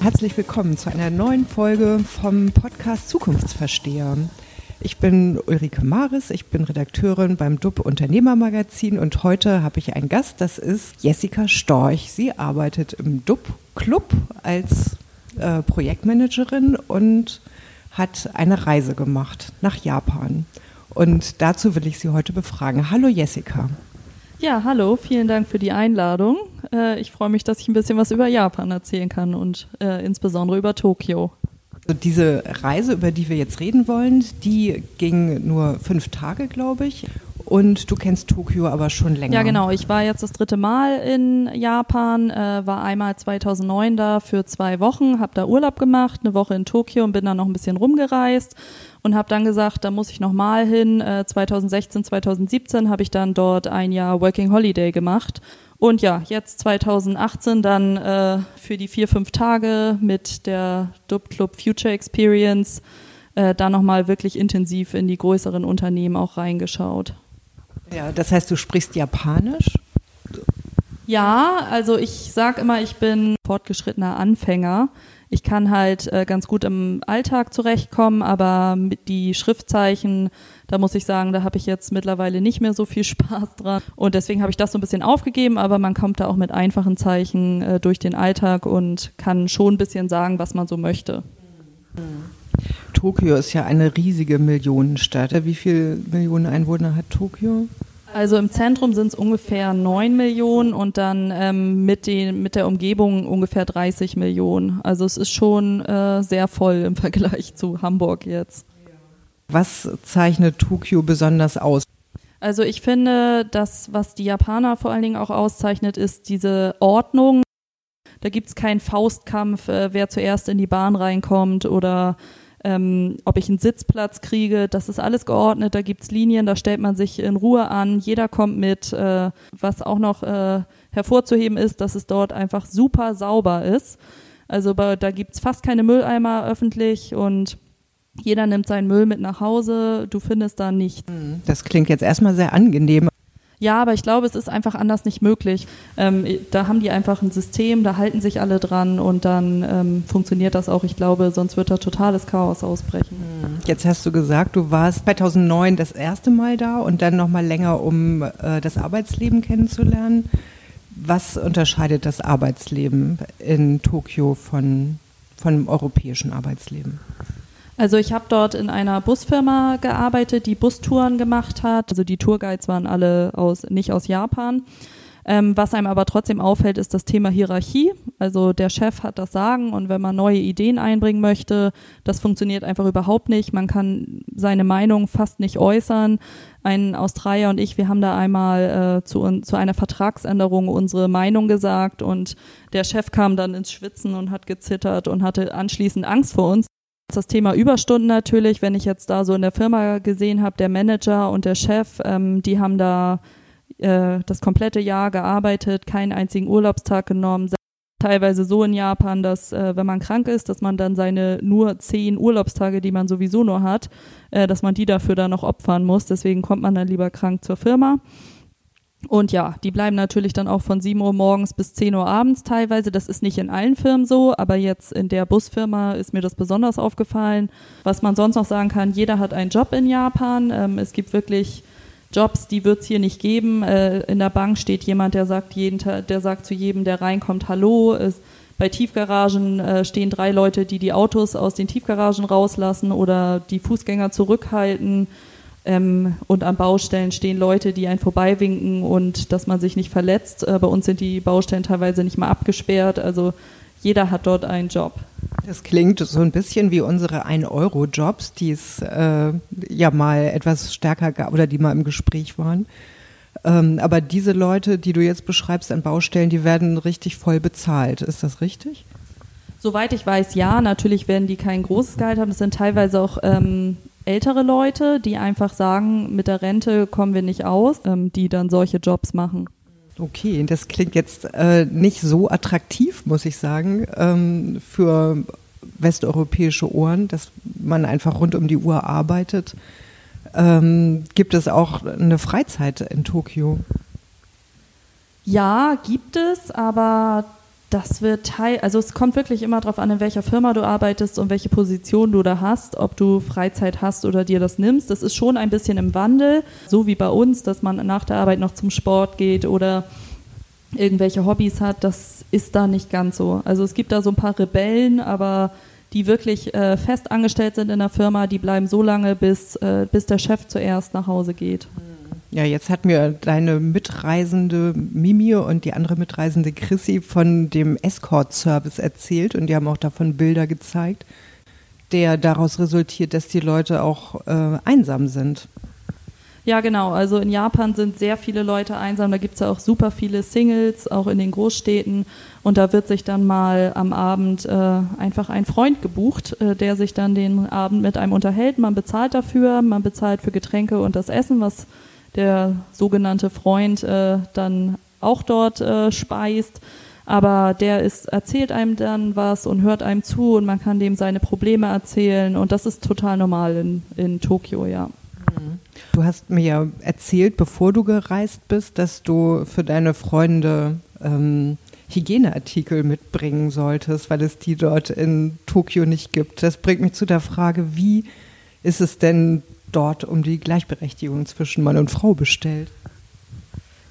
Herzlich willkommen zu einer neuen Folge vom Podcast Zukunftsversteher. Ich bin Ulrike Maris, ich bin Redakteurin beim DUB Unternehmermagazin und heute habe ich einen Gast, das ist Jessica Storch. Sie arbeitet im DUB Club als äh, Projektmanagerin und hat eine Reise gemacht nach Japan. Und dazu will ich Sie heute befragen. Hallo Jessica. Ja, hallo, vielen Dank für die Einladung. Äh, ich freue mich, dass ich ein bisschen was über Japan erzählen kann und äh, insbesondere über Tokio. Also diese Reise, über die wir jetzt reden wollen, die ging nur fünf Tage, glaube ich. Und du kennst Tokio aber schon länger. Ja, genau. Ich war jetzt das dritte Mal in Japan, äh, war einmal 2009 da für zwei Wochen, habe da Urlaub gemacht, eine Woche in Tokio und bin dann noch ein bisschen rumgereist und habe dann gesagt, da muss ich noch mal hin. Äh, 2016, 2017 habe ich dann dort ein Jahr Working Holiday gemacht. Und ja, jetzt 2018 dann äh, für die vier, fünf Tage mit der Dub Club Future Experience äh, da nochmal wirklich intensiv in die größeren Unternehmen auch reingeschaut. Ja, das heißt, du sprichst Japanisch? Ja, also ich sage immer, ich bin fortgeschrittener Anfänger. Ich kann halt äh, ganz gut im Alltag zurechtkommen, aber mit die Schriftzeichen, da muss ich sagen, da habe ich jetzt mittlerweile nicht mehr so viel Spaß dran. Und deswegen habe ich das so ein bisschen aufgegeben, aber man kommt da auch mit einfachen Zeichen äh, durch den Alltag und kann schon ein bisschen sagen, was man so möchte. Tokio ist ja eine riesige Millionenstadt. Wie viele Millionen Einwohner hat Tokio? Also im Zentrum sind es ungefähr 9 Millionen und dann ähm, mit, den, mit der Umgebung ungefähr 30 Millionen. Also es ist schon äh, sehr voll im Vergleich zu Hamburg jetzt. Was zeichnet Tokio besonders aus? Also ich finde, das, was die Japaner vor allen Dingen auch auszeichnet, ist diese Ordnung. Da gibt es keinen Faustkampf, äh, wer zuerst in die Bahn reinkommt oder ähm, ob ich einen Sitzplatz kriege. Das ist alles geordnet, da gibt's Linien, da stellt man sich in Ruhe an, jeder kommt mit. Äh, was auch noch äh, hervorzuheben ist, dass es dort einfach super sauber ist. Also da gibt's fast keine Mülleimer öffentlich und jeder nimmt seinen Müll mit nach Hause, du findest da nichts. Das klingt jetzt erstmal sehr angenehm. Ja, aber ich glaube, es ist einfach anders nicht möglich. Ähm, da haben die einfach ein System, da halten sich alle dran und dann ähm, funktioniert das auch. Ich glaube, sonst wird da totales Chaos ausbrechen. Hm. Jetzt hast du gesagt, du warst 2009 das erste Mal da und dann noch mal länger, um äh, das Arbeitsleben kennenzulernen. Was unterscheidet das Arbeitsleben in Tokio von, von dem europäischen Arbeitsleben? Also ich habe dort in einer Busfirma gearbeitet, die Bustouren gemacht hat. Also die Tourguides waren alle aus, nicht aus Japan. Ähm, was einem aber trotzdem auffällt, ist das Thema Hierarchie. Also der Chef hat das Sagen und wenn man neue Ideen einbringen möchte, das funktioniert einfach überhaupt nicht. Man kann seine Meinung fast nicht äußern. Ein Australier und ich, wir haben da einmal äh, zu, zu einer Vertragsänderung unsere Meinung gesagt und der Chef kam dann ins Schwitzen und hat gezittert und hatte anschließend Angst vor uns. Das Thema Überstunden natürlich, wenn ich jetzt da so in der Firma gesehen habe, der Manager und der Chef, ähm, die haben da äh, das komplette Jahr gearbeitet, keinen einzigen Urlaubstag genommen. Teilweise so in Japan, dass äh, wenn man krank ist, dass man dann seine nur zehn Urlaubstage, die man sowieso nur hat, äh, dass man die dafür dann noch opfern muss. Deswegen kommt man dann lieber krank zur Firma. Und ja, die bleiben natürlich dann auch von 7 Uhr morgens bis 10 Uhr abends teilweise. Das ist nicht in allen Firmen so, aber jetzt in der Busfirma ist mir das besonders aufgefallen. Was man sonst noch sagen kann, jeder hat einen Job in Japan. Ähm, es gibt wirklich Jobs, die wird es hier nicht geben. Äh, in der Bank steht jemand, der sagt, jeden, der sagt zu jedem, der reinkommt, Hallo. Bei Tiefgaragen äh, stehen drei Leute, die die Autos aus den Tiefgaragen rauslassen oder die Fußgänger zurückhalten. Ähm, und an Baustellen stehen Leute, die einen vorbeiwinken und dass man sich nicht verletzt. Äh, bei uns sind die Baustellen teilweise nicht mal abgesperrt. Also jeder hat dort einen Job. Das klingt so ein bisschen wie unsere 1-Euro-Jobs, die es äh, ja mal etwas stärker gab oder die mal im Gespräch waren. Ähm, aber diese Leute, die du jetzt beschreibst an Baustellen, die werden richtig voll bezahlt. Ist das richtig? Soweit ich weiß, ja. Natürlich werden die kein großes Gehalt haben. Das sind teilweise auch ähm, ältere Leute, die einfach sagen, mit der Rente kommen wir nicht aus, ähm, die dann solche Jobs machen. Okay, das klingt jetzt äh, nicht so attraktiv, muss ich sagen, ähm, für westeuropäische Ohren, dass man einfach rund um die Uhr arbeitet. Ähm, gibt es auch eine Freizeit in Tokio? Ja, gibt es, aber Das wird Teil, also es kommt wirklich immer darauf an, in welcher Firma du arbeitest und welche Position du da hast, ob du Freizeit hast oder dir das nimmst. Das ist schon ein bisschen im Wandel, so wie bei uns, dass man nach der Arbeit noch zum Sport geht oder irgendwelche Hobbys hat. Das ist da nicht ganz so. Also es gibt da so ein paar Rebellen, aber die wirklich äh, fest angestellt sind in der Firma, die bleiben so lange, bis, äh, bis der Chef zuerst nach Hause geht. Ja, jetzt hat mir deine Mitreisende Mimi und die andere Mitreisende Chrissy von dem Escort-Service erzählt und die haben auch davon Bilder gezeigt, der daraus resultiert, dass die Leute auch äh, einsam sind. Ja, genau. Also in Japan sind sehr viele Leute einsam. Da gibt es ja auch super viele Singles, auch in den Großstädten. Und da wird sich dann mal am Abend äh, einfach ein Freund gebucht, äh, der sich dann den Abend mit einem unterhält. Man bezahlt dafür, man bezahlt für Getränke und das Essen, was der sogenannte Freund äh, dann auch dort äh, speist. Aber der ist, erzählt einem dann was und hört einem zu und man kann dem seine Probleme erzählen. Und das ist total normal in, in Tokio, ja. Du hast mir ja erzählt, bevor du gereist bist, dass du für deine Freunde ähm, Hygieneartikel mitbringen solltest, weil es die dort in Tokio nicht gibt. Das bringt mich zu der Frage, wie ist es denn dort um die Gleichberechtigung zwischen Mann und Frau bestellt?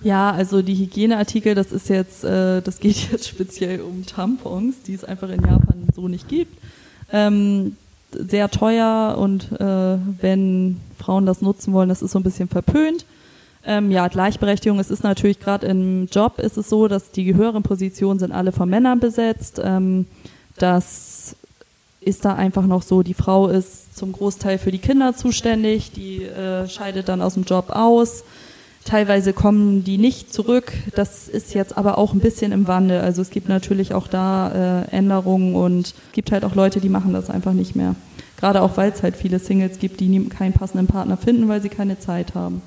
Ja, also die Hygieneartikel, das ist jetzt, äh, das geht jetzt speziell um Tampons, die es einfach in Japan so nicht gibt. Ähm, sehr teuer und äh, wenn Frauen das nutzen wollen, das ist so ein bisschen verpönt. Ähm, ja, Gleichberechtigung, es ist natürlich gerade im Job ist es so, dass die höheren Positionen sind alle von Männern besetzt. Ähm, das ist da einfach noch so, die Frau ist zum Großteil für die Kinder zuständig, die äh, scheidet dann aus dem Job aus. Teilweise kommen die nicht zurück. Das ist jetzt aber auch ein bisschen im Wandel. Also es gibt natürlich auch da äh, Änderungen und es gibt halt auch Leute, die machen das einfach nicht mehr. Gerade auch, weil es halt viele Singles gibt, die keinen passenden Partner finden, weil sie keine Zeit haben.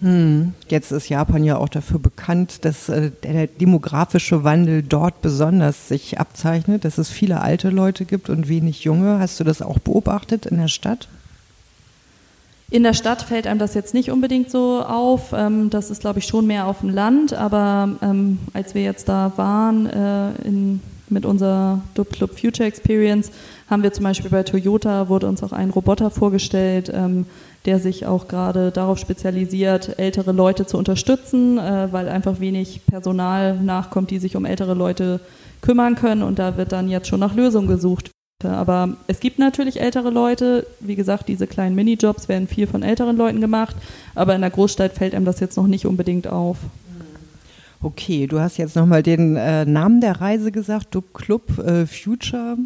Hm. Jetzt ist Japan ja auch dafür bekannt, dass äh, der demografische Wandel dort besonders sich abzeichnet, dass es viele alte Leute gibt und wenig junge. Hast du das auch beobachtet in der Stadt? In der Stadt fällt einem das jetzt nicht unbedingt so auf. Ähm, das ist, glaube ich, schon mehr auf dem Land. Aber ähm, als wir jetzt da waren äh, in, mit unserer Dub Club Future Experience, haben wir zum Beispiel bei Toyota, wurde uns auch ein Roboter vorgestellt, ähm, der sich auch gerade darauf spezialisiert, ältere Leute zu unterstützen, äh, weil einfach wenig Personal nachkommt, die sich um ältere Leute kümmern können. Und da wird dann jetzt schon nach Lösungen gesucht. Aber es gibt natürlich ältere Leute. Wie gesagt, diese kleinen Minijobs werden viel von älteren Leuten gemacht. Aber in der Großstadt fällt einem das jetzt noch nicht unbedingt auf. Okay, du hast jetzt nochmal den äh, Namen der Reise gesagt, du Club äh, Future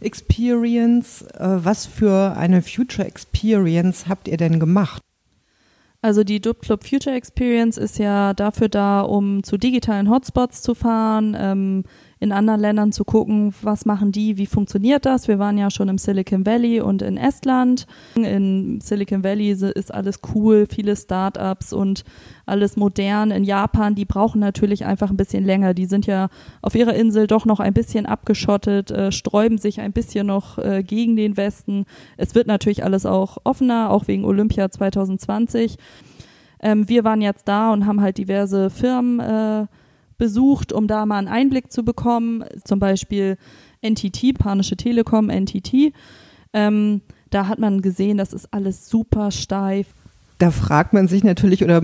Experience. Äh, was für eine Future Experience habt ihr denn gemacht? Also die Dub Club Future Experience ist ja dafür da, um zu digitalen Hotspots zu fahren, ähm, in anderen Ländern zu gucken, was machen die, wie funktioniert das. Wir waren ja schon im Silicon Valley und in Estland. In Silicon Valley ist alles cool, viele Startups und alles modern. In Japan, die brauchen natürlich einfach ein bisschen länger. Die sind ja auf ihrer Insel doch noch ein bisschen abgeschottet, äh, sträuben sich ein bisschen noch äh, gegen den Westen. Es wird natürlich alles auch offener, auch wegen Olympia 2020. Ähm, wir waren jetzt da und haben halt diverse Firmen äh, besucht, um da mal einen Einblick zu bekommen. Zum Beispiel NTT, Panische Telekom, NTT. Ähm, da hat man gesehen, das ist alles super steif. Da fragt man sich natürlich, oder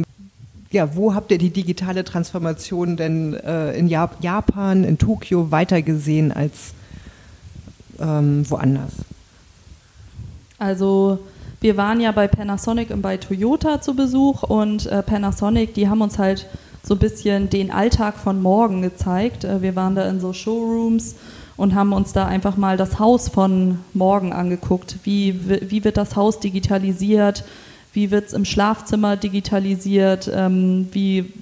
ja, wo habt ihr die digitale Transformation denn äh, in Japan, in Tokio weiter gesehen als ähm, woanders? Also wir waren ja bei Panasonic und bei Toyota zu Besuch und äh, Panasonic, die haben uns halt so ein bisschen den Alltag von morgen gezeigt. Äh, wir waren da in so Showrooms und haben uns da einfach mal das Haus von morgen angeguckt. Wie, wie wird das Haus digitalisiert? Wie wird es im Schlafzimmer digitalisiert? Ähm, wie,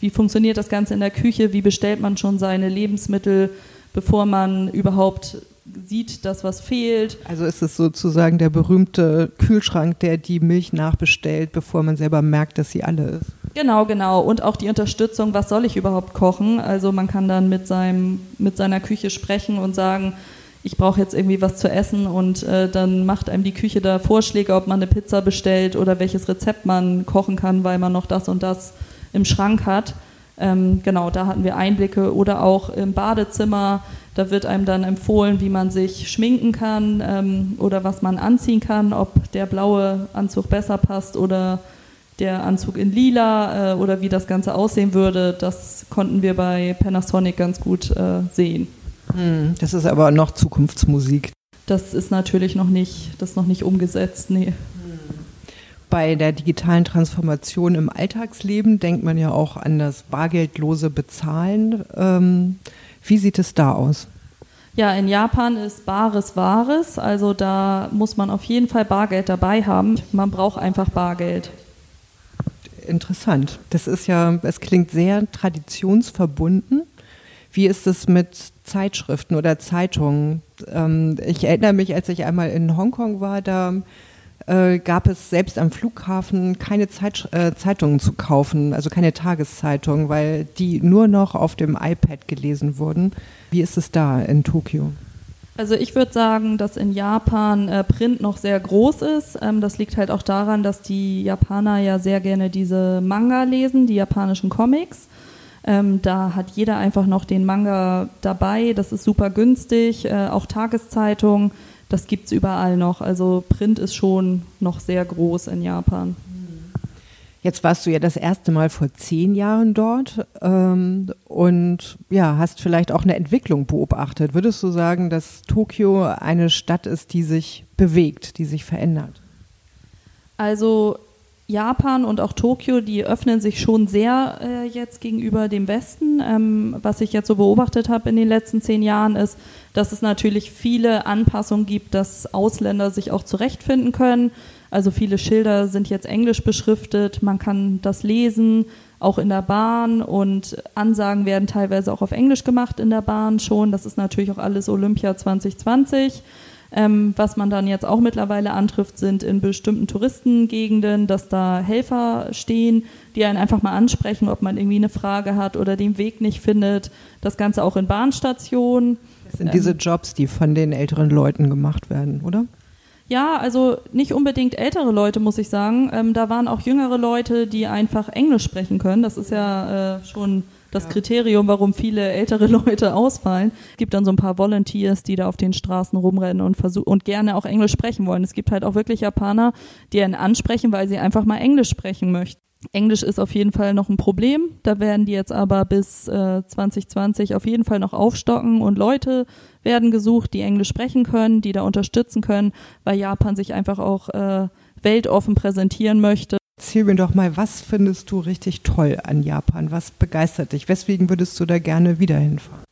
wie funktioniert das Ganze in der Küche? Wie bestellt man schon seine Lebensmittel, bevor man überhaupt sieht, dass was fehlt. Also ist es sozusagen der berühmte Kühlschrank, der die Milch nachbestellt, bevor man selber merkt, dass sie alle ist. Genau, genau. Und auch die Unterstützung, was soll ich überhaupt kochen? Also man kann dann mit, seinem, mit seiner Küche sprechen und sagen, ich brauche jetzt irgendwie was zu essen und äh, dann macht einem die Küche da Vorschläge, ob man eine Pizza bestellt oder welches Rezept man kochen kann, weil man noch das und das im Schrank hat. Ähm, genau, da hatten wir Einblicke oder auch im Badezimmer. Da wird einem dann empfohlen, wie man sich schminken kann ähm, oder was man anziehen kann, ob der blaue Anzug besser passt oder der Anzug in lila äh, oder wie das Ganze aussehen würde. Das konnten wir bei Panasonic ganz gut äh, sehen. Hm, das ist aber noch Zukunftsmusik. Das ist natürlich noch nicht, das noch nicht umgesetzt, nee. Bei der digitalen Transformation im Alltagsleben denkt man ja auch an das bargeldlose Bezahlen. Ähm, wie sieht es da aus? Ja, in Japan ist Bares Wahres, also da muss man auf jeden Fall Bargeld dabei haben. Man braucht einfach Bargeld. Interessant. Das ist ja, es klingt sehr traditionsverbunden. Wie ist es mit Zeitschriften oder Zeitungen? Ähm, ich erinnere mich, als ich einmal in Hongkong war, da äh, gab es selbst am Flughafen keine Zeit, äh, Zeitungen zu kaufen, also keine Tageszeitungen, weil die nur noch auf dem iPad gelesen wurden. Wie ist es da in Tokio? Also ich würde sagen, dass in Japan äh, Print noch sehr groß ist. Ähm, das liegt halt auch daran, dass die Japaner ja sehr gerne diese Manga lesen, die japanischen Comics. Ähm, da hat jeder einfach noch den Manga dabei. Das ist super günstig. Äh, auch Tageszeitungen, das gibt es überall noch. Also Print ist schon noch sehr groß in Japan. Jetzt warst du ja das erste Mal vor zehn Jahren dort ähm, und ja, hast vielleicht auch eine Entwicklung beobachtet. Würdest du sagen, dass Tokio eine Stadt ist, die sich bewegt, die sich verändert? Also Japan und auch Tokio, die öffnen sich schon sehr äh, jetzt gegenüber dem Westen. Ähm, was ich jetzt so beobachtet habe in den letzten zehn Jahren ist, dass es natürlich viele Anpassungen gibt, dass Ausländer sich auch zurechtfinden können. Also viele Schilder sind jetzt englisch beschriftet, man kann das lesen, auch in der Bahn und Ansagen werden teilweise auch auf Englisch gemacht in der Bahn schon. Das ist natürlich auch alles Olympia 2020. Ähm, was man dann jetzt auch mittlerweile antrifft, sind in bestimmten Touristengegenden, dass da Helfer stehen, die einen einfach mal ansprechen, ob man irgendwie eine Frage hat oder den Weg nicht findet. Das Ganze auch in Bahnstationen. Das sind ähm, diese Jobs, die von den älteren Leuten gemacht werden, oder? Ja, also nicht unbedingt ältere Leute, muss ich sagen. Ähm, da waren auch jüngere Leute, die einfach Englisch sprechen können. Das ist ja äh, schon das Kriterium, warum viele ältere Leute ausfallen. Es gibt dann so ein paar Volunteers, die da auf den Straßen rumrennen und versuchen und gerne auch Englisch sprechen wollen. Es gibt halt auch wirklich Japaner, die einen ansprechen, weil sie einfach mal Englisch sprechen möchten. Englisch ist auf jeden Fall noch ein Problem. Da werden die jetzt aber bis äh, 2020 auf jeden Fall noch aufstocken und Leute werden gesucht, die Englisch sprechen können, die da unterstützen können, weil Japan sich einfach auch äh, weltoffen präsentieren möchte. Erzähl mir doch mal, was findest du richtig toll an Japan? Was begeistert dich? Weswegen würdest du da gerne wieder hinfahren?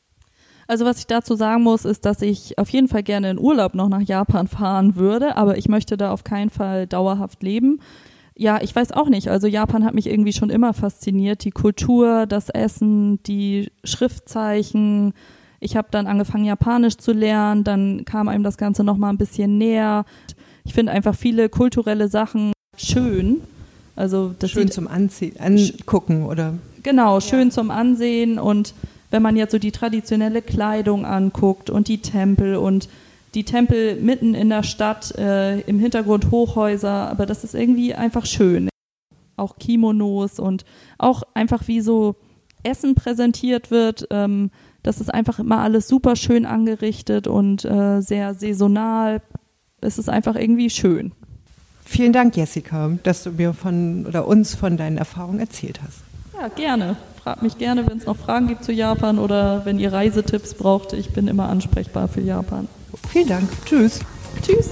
Also was ich dazu sagen muss, ist, dass ich auf jeden Fall gerne in Urlaub noch nach Japan fahren würde, aber ich möchte da auf keinen Fall dauerhaft leben. Ja, ich weiß auch nicht. Also Japan hat mich irgendwie schon immer fasziniert. Die Kultur, das Essen, die Schriftzeichen. Ich habe dann angefangen, Japanisch zu lernen. Dann kam einem das Ganze noch mal ein bisschen näher. Ich finde einfach viele kulturelle Sachen schön. Also das schön zum Anziehen, angucken oder genau schön ja. zum Ansehen und wenn man jetzt so die traditionelle Kleidung anguckt und die Tempel und die Tempel mitten in der Stadt, äh, im Hintergrund Hochhäuser, aber das ist irgendwie einfach schön. Auch Kimonos und auch einfach wie so Essen präsentiert wird. Ähm, das ist einfach immer alles super schön angerichtet und äh, sehr saisonal. Es ist einfach irgendwie schön. Vielen Dank, Jessica, dass du mir von oder uns von deinen Erfahrungen erzählt hast. Ja, gerne. Fragt mich gerne, wenn es noch Fragen gibt zu Japan oder wenn ihr Reisetipps braucht. Ich bin immer ansprechbar für Japan. Vielen Dank. Tschüss. Tschüss.